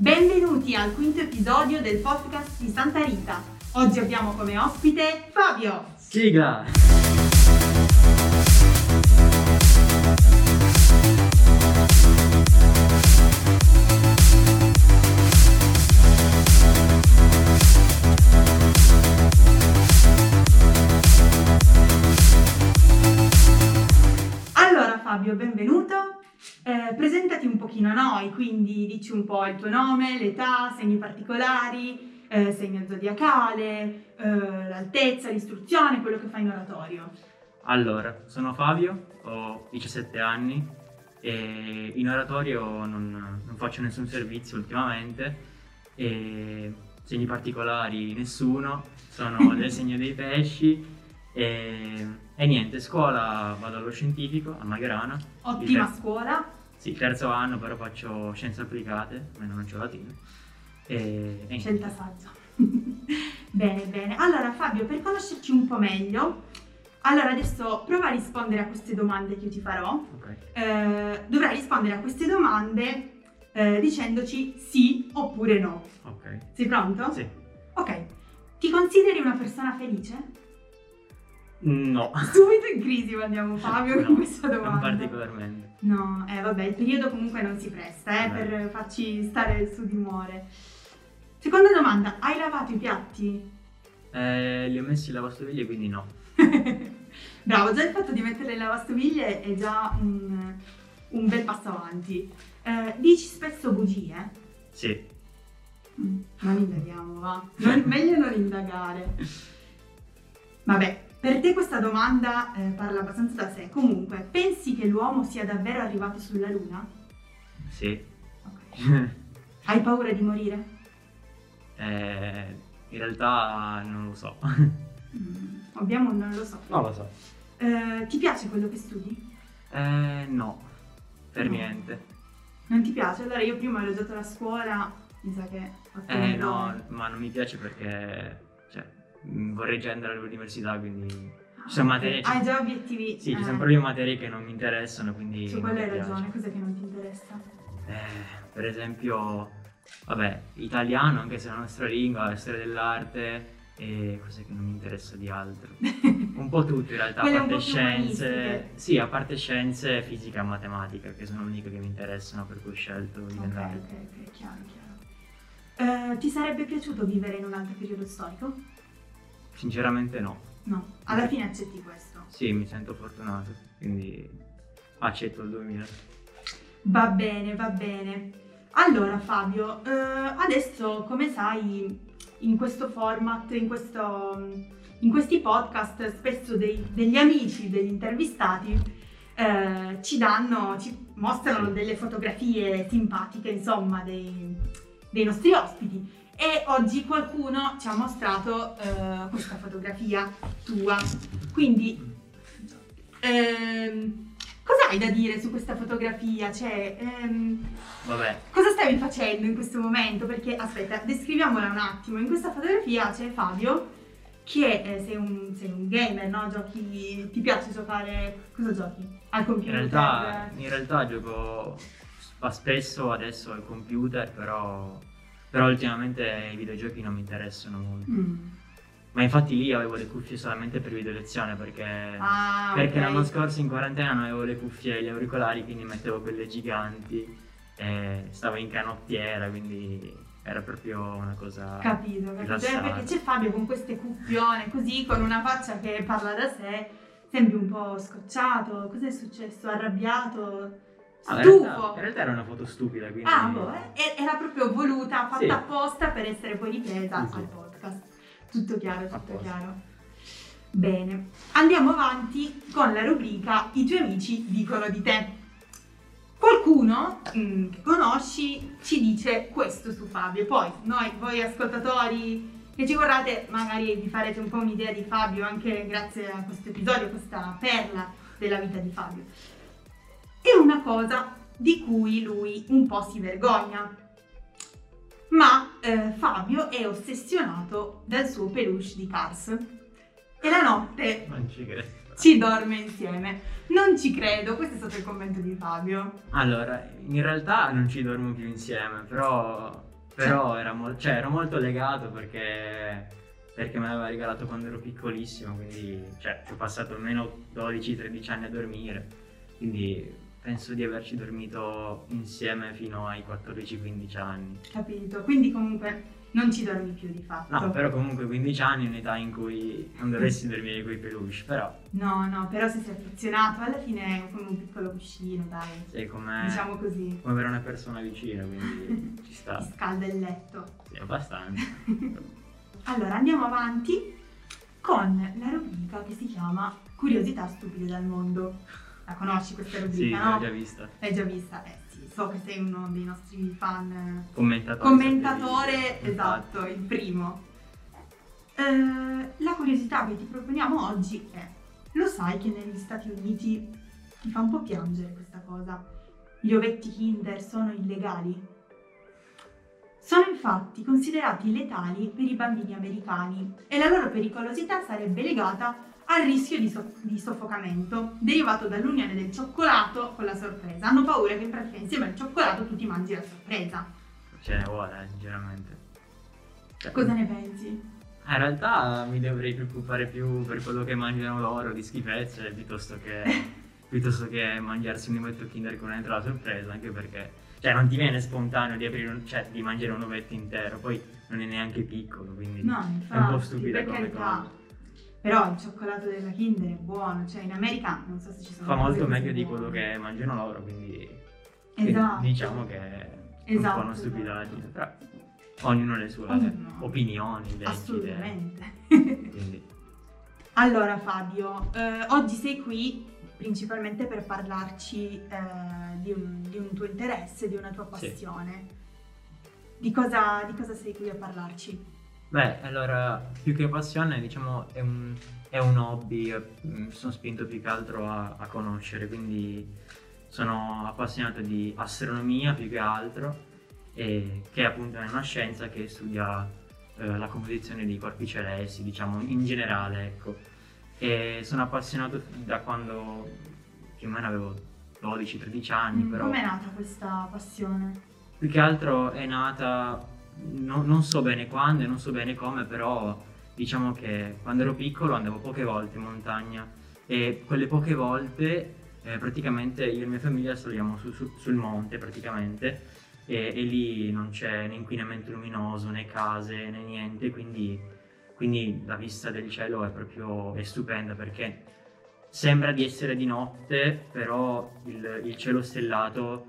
Benvenuti al quinto episodio del podcast di Santa Rita. Oggi abbiamo come ospite Fabio. Sigla! Allora Fabio, benvenuto. Eh, presentati un pochino a noi, quindi dici un po' il tuo nome, l'età, segni particolari, eh, segno zodiacale, eh, l'altezza, l'istruzione, quello che fai in oratorio. Allora, sono Fabio, ho 17 anni e in oratorio non, non faccio nessun servizio ultimamente e segni particolari nessuno, sono del segno dei pesci e, e niente, scuola vado allo scientifico a Magrana, Ottima scuola. Sì, terzo anno però faccio scienze applicate, almeno non c'ho latino. E, e Scelta saggia. bene, bene. Allora Fabio, per conoscerci un po' meglio, allora adesso prova a rispondere a queste domande che io ti farò. ok. Eh, dovrai rispondere a queste domande eh, dicendoci sì oppure no. Ok, Sei pronto? sì. Ok. Ti consideri una persona felice? No, Subito in crisi mandiamo Fabio No, con questa non domanda. particolarmente. No, eh vabbè, il periodo comunque non si presta eh, per farci stare su di umore. Seconda domanda, hai lavato i piatti? Eh, li ho messi in lavastoviglie, quindi no. Bravo, già il fatto di mettere le lavastoviglie è già un, un bel passo avanti. Eh, dici spesso bugie? Sì. Mm, Non indaghiamo, va. Non- meglio non indagare. Vabbè, per te questa domanda eh, parla abbastanza da sé. Comunque, pensi che l'uomo sia davvero arrivato sulla Luna? Sì. Ok. Hai paura di morire? Eh, in realtà non lo so. Mm, abbiamo non lo so. Non lo so. Eh, ti piace quello che studi? Eh, no. Per No. niente. Non ti piace? Allora io prima ho elogiato la scuola, mi sa che Eh, no, ma non mi piace perché... Cioè, vorrei già andare all'università, quindi... Ci sono materie... Hai già obiettivi? Sì, ci eh, sono proprio materie che non mi interessano, quindi... Su mi hai ragione, cos'è che non ti interessa? Eh, per esempio, vabbè, italiano, anche se è la nostra lingua, la storia dell'arte e cos'è che non mi interessa di altro. Un po' tutto in realtà, a parte scienze, sì, a parte scienze, fisica e matematica, che sono le uniche che mi interessano, per cui ho scelto di andare. ok, ok, chiaro, chiaro. Eh, ti sarebbe piaciuto vivere in un altro periodo storico? Sinceramente no. No, alla fine accetti questo. Sì, mi sento fortunato, quindi accetto il 2000. Va bene, va bene. Allora Fabio, eh, adesso come sai in questo format, in, questo, in questi podcast spesso dei- degli amici degli intervistati eh, ci danno, ci mostrano delle fotografie simpatiche insomma dei, dei nostri ospiti e oggi qualcuno ci ha mostrato eh, questa fotografia tua. Quindi ehm, cosa hai da dire su questa fotografia? Cioè, ehm, Vabbè, Cosa stavi facendo in questo momento? Perché aspetta, descriviamola un attimo. In questa fotografia c'è Fabio che eh, sei, un, sei un gamer, no? Giochi, ti piace giocare, cosa giochi? Al in computer? realtà, in realtà gioco spesso adesso al computer, però, però ultimamente i videogiochi non mi interessano molto. Mm. Ma infatti lì avevo le cuffie solamente per video lezione perché, Ah, perché ok. l'anno scorso in quarantena non avevo le cuffie e gli auricolari, quindi mettevo quelle giganti e stavo in canottiera, quindi era proprio una cosa... Capito, capito. Perché c'è Fabio con queste cuffione così, con una faccia che parla da sé, sembri un po' scocciato. Cos'è successo? Arrabbiato? Ah, in, Stufo? realtà, in realtà era una foto stupida, quindi... Ah, boh, eh, era proprio voluta, fatta Sì. apposta per essere poi ripresa Sì, al podcast. Tutto chiaro, tutto Apposta. chiaro. Bene, andiamo avanti con la rubrica I tuoi amici dicono di te. Qualcuno mm, che conosci ci dice questo su Fabio. Poi noi, voi ascoltatori che ci guardate, magari vi farete un po' un'idea di Fabio anche grazie a questo episodio, questa perla della vita di Fabio. È una cosa di cui lui un po' si vergogna. Ma eh, Fabio è ossessionato dal suo peluche di Cars. E la notte Non ci ci dorme insieme. Non ci credo, questo è stato il commento di Fabio. Allora, in realtà non ci dormo più insieme, però, però era mol- cioè, ero molto legato perché, perché me l'aveva regalato quando ero piccolissimo, quindi cioè, ci ho passato almeno 12-13 anni a dormire, quindi penso di averci dormito insieme fino ai 14-15 anni. Capito? Quindi comunque non ci dormi più di fatto. No, però comunque 15 anni è un'età in cui non dovresti dormire con i peluche, però No, no, però se sei affezionato, alla fine è come un piccolo cuscino, dai. sei come, Diciamo così. come avere una persona vicina, quindi ci Ti sta. scalda il letto. Sì, abbastanza. Allora, andiamo avanti con la rubrica che si chiama Curiosità stupide dal mondo. La conosci questa Sì, rubrica, l'ho no? già vista. L'hai già vista? Eh sì, so che sei uno dei nostri fan. eh, Commentatore. Commentatore, esatto, il primo. Eh, la curiosità che ti proponiamo oggi è, lo sai che negli Stati Uniti mi fa un po' piangere questa cosa? Gli ovetti Kinder sono illegali? Sono infatti considerati letali per i bambini americani e la loro pericolosità sarebbe legata al rischio di, so- di soffocamento derivato dall'unione del cioccolato con la sorpresa. Hanno paura che in pratica insieme al cioccolato tu ti mangi la sorpresa. Ce ne vuole, eh, sinceramente. Cioè, Cosa ne pensi? In realtà mi dovrei preoccupare più per quello che mangiano loro di schifezze piuttosto che, piuttosto che mangiarsi un ovetto Kinder con dentro la sorpresa, anche perché cioè, non ti viene spontaneo di, aprire un- cioè, di mangiare un ovetto intero, poi non è neanche piccolo, quindi No, è un infatti, po' stupida per come cosa. Però il cioccolato della Kinder è buono, cioè in America non so se ci sono Fa molto meglio di quello che mangiano loro, quindi Esatto. diciamo che è Esatto, un po' una stupidaggine, però ognuno ha le sue Ognuno. opinioni, leggi. Assolutamente. Quindi Allora Fabio, eh, oggi sei qui principalmente per parlarci eh, di, un, di un tuo interesse, di una tua Sì. passione. Di, cosa, di cosa sei qui a parlarci? Beh, allora, più che passione, diciamo, è un, è un hobby, eh, mi sono spinto più che altro a, a conoscere, quindi sono appassionato di astronomia più che altro, e che appunto è una scienza che studia eh, la composizione dei corpi celesti, diciamo, in generale, ecco. E sono appassionato da quando più o meno avevo 12-13 anni, Mm, però... Com'è nata questa passione? Più che altro è nata, no- non so bene quando e non so bene come, però diciamo che quando ero piccolo andavo poche volte in montagna e quelle poche volte eh, praticamente io e mia famiglia saliamo su- su- sul monte praticamente e, e lì non c'è né inquinamento luminoso né case né niente, quindi, quindi la vista del cielo è proprio è stupenda perché sembra di essere di notte, però il, il cielo stellato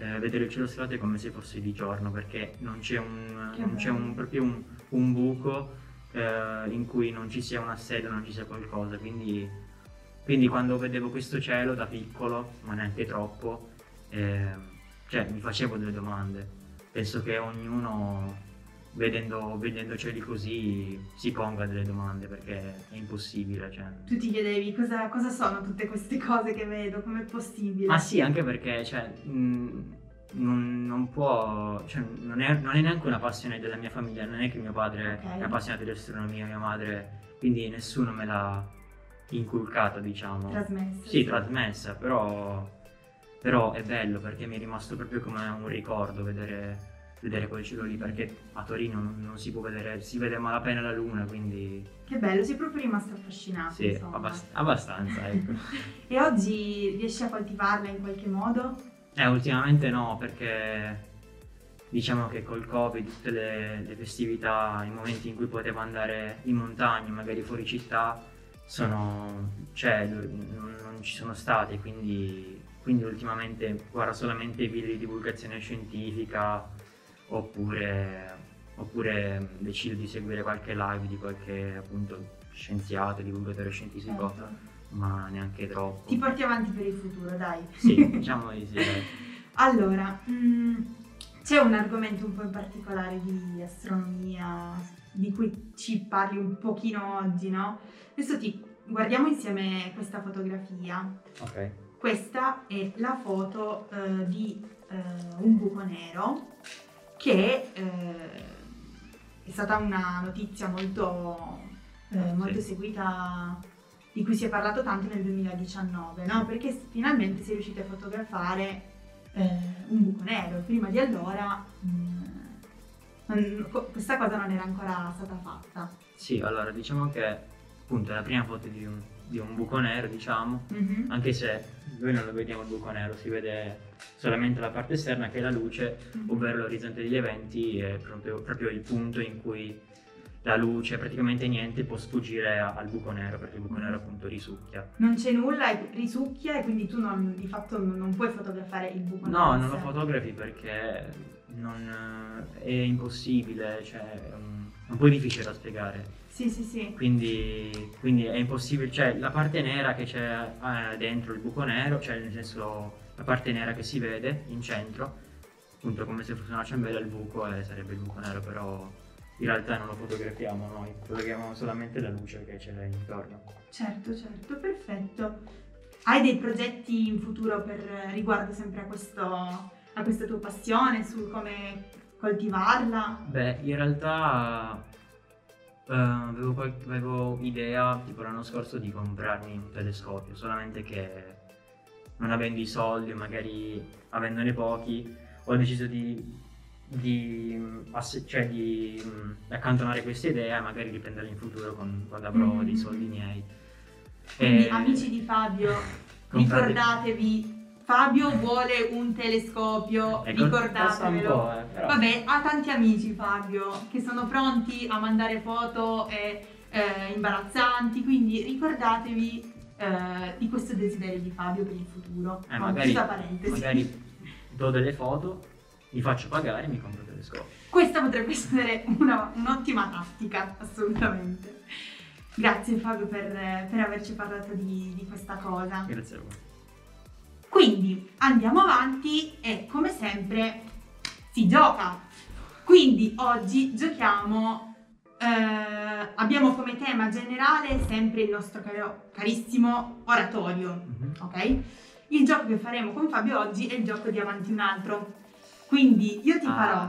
eh, vedere il cielo stellato è come se fosse di giorno perché non c'è un, non c'è un- proprio un, un buco eh, in cui non ci sia una stella, non ci sia qualcosa. Quindi, quindi quando vedevo questo cielo da piccolo, ma neanche troppo, eh, cioè, mi facevo delle domande. Penso che ognuno vedendo, vedendo cieli così si ponga delle domande perché è impossibile. Cioè. Tu ti chiedevi cosa, cosa sono tutte queste cose che vedo, com'è possibile? Ma sì, anche perché cioè, mh, non, non può, cioè, non, è, non è neanche una passione della mia famiglia, non è che mio padre Ok. è appassionato di astronomia, mia madre, quindi nessuno me l'ha inculcata, diciamo. Trasmessa. Sì, trasmessa, però, però è bello perché mi è rimasto proprio come un ricordo vedere, vedere quel cielo lì, perché a Torino non, non si può vedere, si vede a malapena la luna, quindi Che bello, sei proprio rimasto affascinato. sì, abbast- abbastanza, ecco. E oggi riesci a coltivarla in qualche modo? Eh, ultimamente no, perché diciamo che col Covid, tutte le, le festività, i momenti in cui potevo andare in montagna, magari fuori città, sono, cioè, non, non ci sono state, quindi, quindi ultimamente guardo solamente i video di divulgazione scientifica oppure, oppure decido di seguire qualche live di qualche appunto scienziato, divulgatore scientifico, Certo. ma neanche troppo. Ti porti avanti per il futuro, dai. Sì, diciamo di sì. Allora, mm, c'è un argomento un po' in particolare di astronomia di cui ci parli un pochino oggi, no? Adesso ti guardiamo insieme questa fotografia. Ok. Questa è la foto eh, di eh, un buco nero che eh, è stata una notizia molto, eh, molto Sì. seguita di cui si è parlato tanto nel 2019, no? Perché finalmente si è riusciti a fotografare eh, un buco nero. Prima di allora mm, non- co- questa cosa non era ancora stata fatta. Sì, allora diciamo che appunto è la prima foto di un, di un buco nero, diciamo, Mhm. anche se noi non lo vediamo il buco nero, si vede solamente la parte esterna che è la luce, ovvero l'orizzonte degli eventi è proprio, proprio il punto in cui la luce, praticamente niente, può sfuggire al buco nero, perché il buco nero appunto risucchia. Non c'è nulla risucchia e quindi tu non- di fatto non, puoi fotografare il buco nero. No, non lo fotografi perché non, è impossibile, cioè è un, è un po' difficile da spiegare. Sì, sì, sì. Quindi, quindi è impossibile, cioè la parte nera che c'è eh, dentro il buco nero, cioè nel senso la parte nera che si vede in centro, appunto come se fosse una ciambella il buco e sarebbe il buco nero, però in realtà non lo fotografiamo noi, fotografiamo solamente la luce che c'è intorno. Certo, certo, perfetto. Hai dei progetti in futuro per riguardo sempre a, questo, a questa tua passione, su come coltivarla? Beh, in realtà eh, avevo, qual- avevo idea tipo l'anno scorso di comprarmi un telescopio, solamente che non avendo i soldi magari avendone pochi, ho deciso di, di, mm, asse- cioè di mm, accantonare questa idea e magari riprenderla in futuro con- quando avrò Mm. dei soldi miei. Quindi E- amici di Fabio, ricordatevi, Fabio vuole un telescopio, Ecco, ricordatevelo. po', eh, però- Vabbè, ha tanti amici Fabio che sono pronti a mandare foto eh, eh, imbarazzanti, quindi ricordatevi eh, di questo desiderio di Fabio per il futuro. Eh, No, magari, parentesi. magari do delle foto, mi faccio pagare e mi compro il telescopio. Questa potrebbe essere una- un'ottima tattica, assolutamente. Grazie Fabio per, per averci parlato di, di questa cosa. Grazie a voi. Quindi andiamo avanti e come sempre si gioca. Quindi oggi giochiamo, eh, abbiamo come tema generale sempre il nostro caro- carissimo oratorio, Mhm. ok? Il gioco che faremo con Fabio oggi è il gioco di avanti un altro. Quindi io ti Ah. farò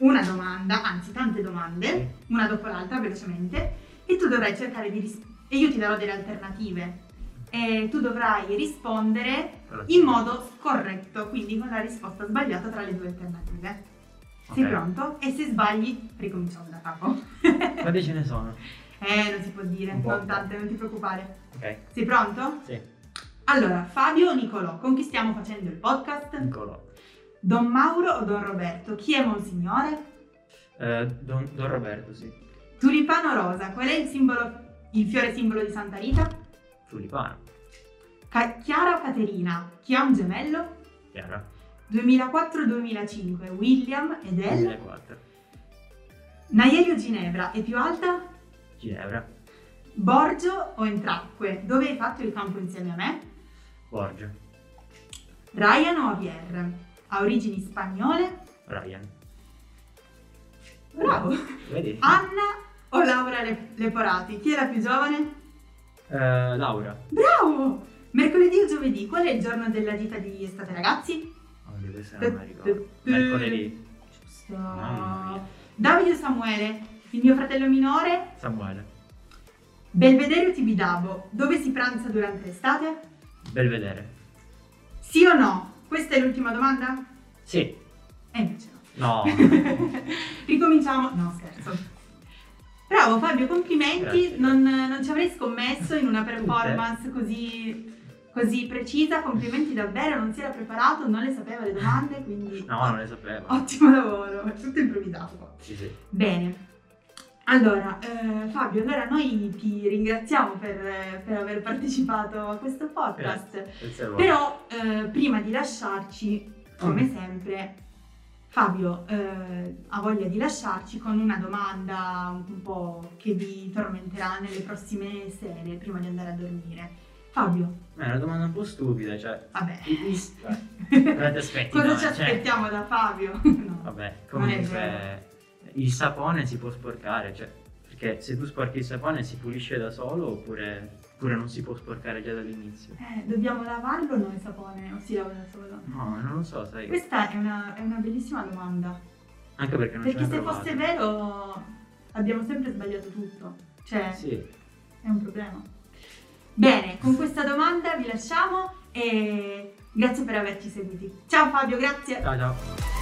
una domanda, anzi tante domande, una dopo l'altra velocemente, e tu dovrai cercare di rispondere, e io ti darò delle alternative. E tu dovrai rispondere in modo corretto, quindi con la risposta sbagliata tra le due alternative. Sei pronto? E se sbagli, ricominciamo da capo. Quanti ce ne sono? eh, non si può dire, non tante, non ti preoccupare. Ok, Sei pronto? sì, Allora, Fabio o Nicolò, con chi stiamo facendo il podcast? Nicolò. Don Mauro o Don Roberto? Chi è Monsignore? Eh, Don, Don Roberto, sì. Tulipano rosa, qual è il simbolo, il fiore simbolo di Santa Rita? Tulipano. Ca- Chiara Caterina? Chi ha un gemello? Chiara. 2004-2005, William ed El. 2004. Naieri o Ginevra è più alta? Ginevra. Borgio o Entracque? Dove hai fatto il campo insieme a me? Borgia. Ryan o Javier? Ha origini spagnole? Ryan. Bravo! Vedi? Anna o Laura Le- Leporati? Chi è la più giovane? Eh, Laura. Bravo! Mercoledì o giovedì? Qual è il giorno della gita di Estate Ragazzi? Oh, deve essere mi ricordo. Mercoledì. Giusto. Davide Samuele? Il mio fratello minore? Samuele. Belvedere o Tibidabo? Dove si pranza durante l'estate? Belvedere. Sì o no? Questa è l'ultima domanda? Sì. E invece no. No. Ricominciamo. No, scherzo. Bravo Fabio, complimenti. Non, non ci avrei scommesso in una performance così, così precisa. Complimenti davvero, non si era preparato, non le sapeva le domande, quindi No, non le sapevo. ottimo lavoro, è tutto improvvisato qua. Sì, sì. Bene. Allora, eh, Fabio, allora noi ti ringraziamo per, per aver partecipato a questo podcast. Grazie a. Però eh, prima di lasciarci, come Mm. sempre, Fabio eh, ha voglia di lasciarci con una domanda un po' che vi tormenterà nelle prossime sere prima di andare a dormire. Fabio, Ma è una domanda un po' stupida, cioè. vabbè, i- i- Guarda, aspetti, cosa no, ci cioè- aspettiamo da Fabio? No. Vabbè, Non comunque il sapone si può sporcare, cioè, perché se tu sporchi il sapone si pulisce da solo oppure, oppure non si può sporcare già dall'inizio? Eh, dobbiamo lavarlo o no il sapone o si lava da solo? No, non lo so, sai. Questa è una, è una bellissima domanda. Anche perché non Perché se mai fosse provato. vero abbiamo sempre sbagliato tutto. Cioè, Sì, è un problema. Bene, con questa domanda vi lasciamo e grazie per averci seguiti. Ciao Fabio, grazie. Ciao ciao.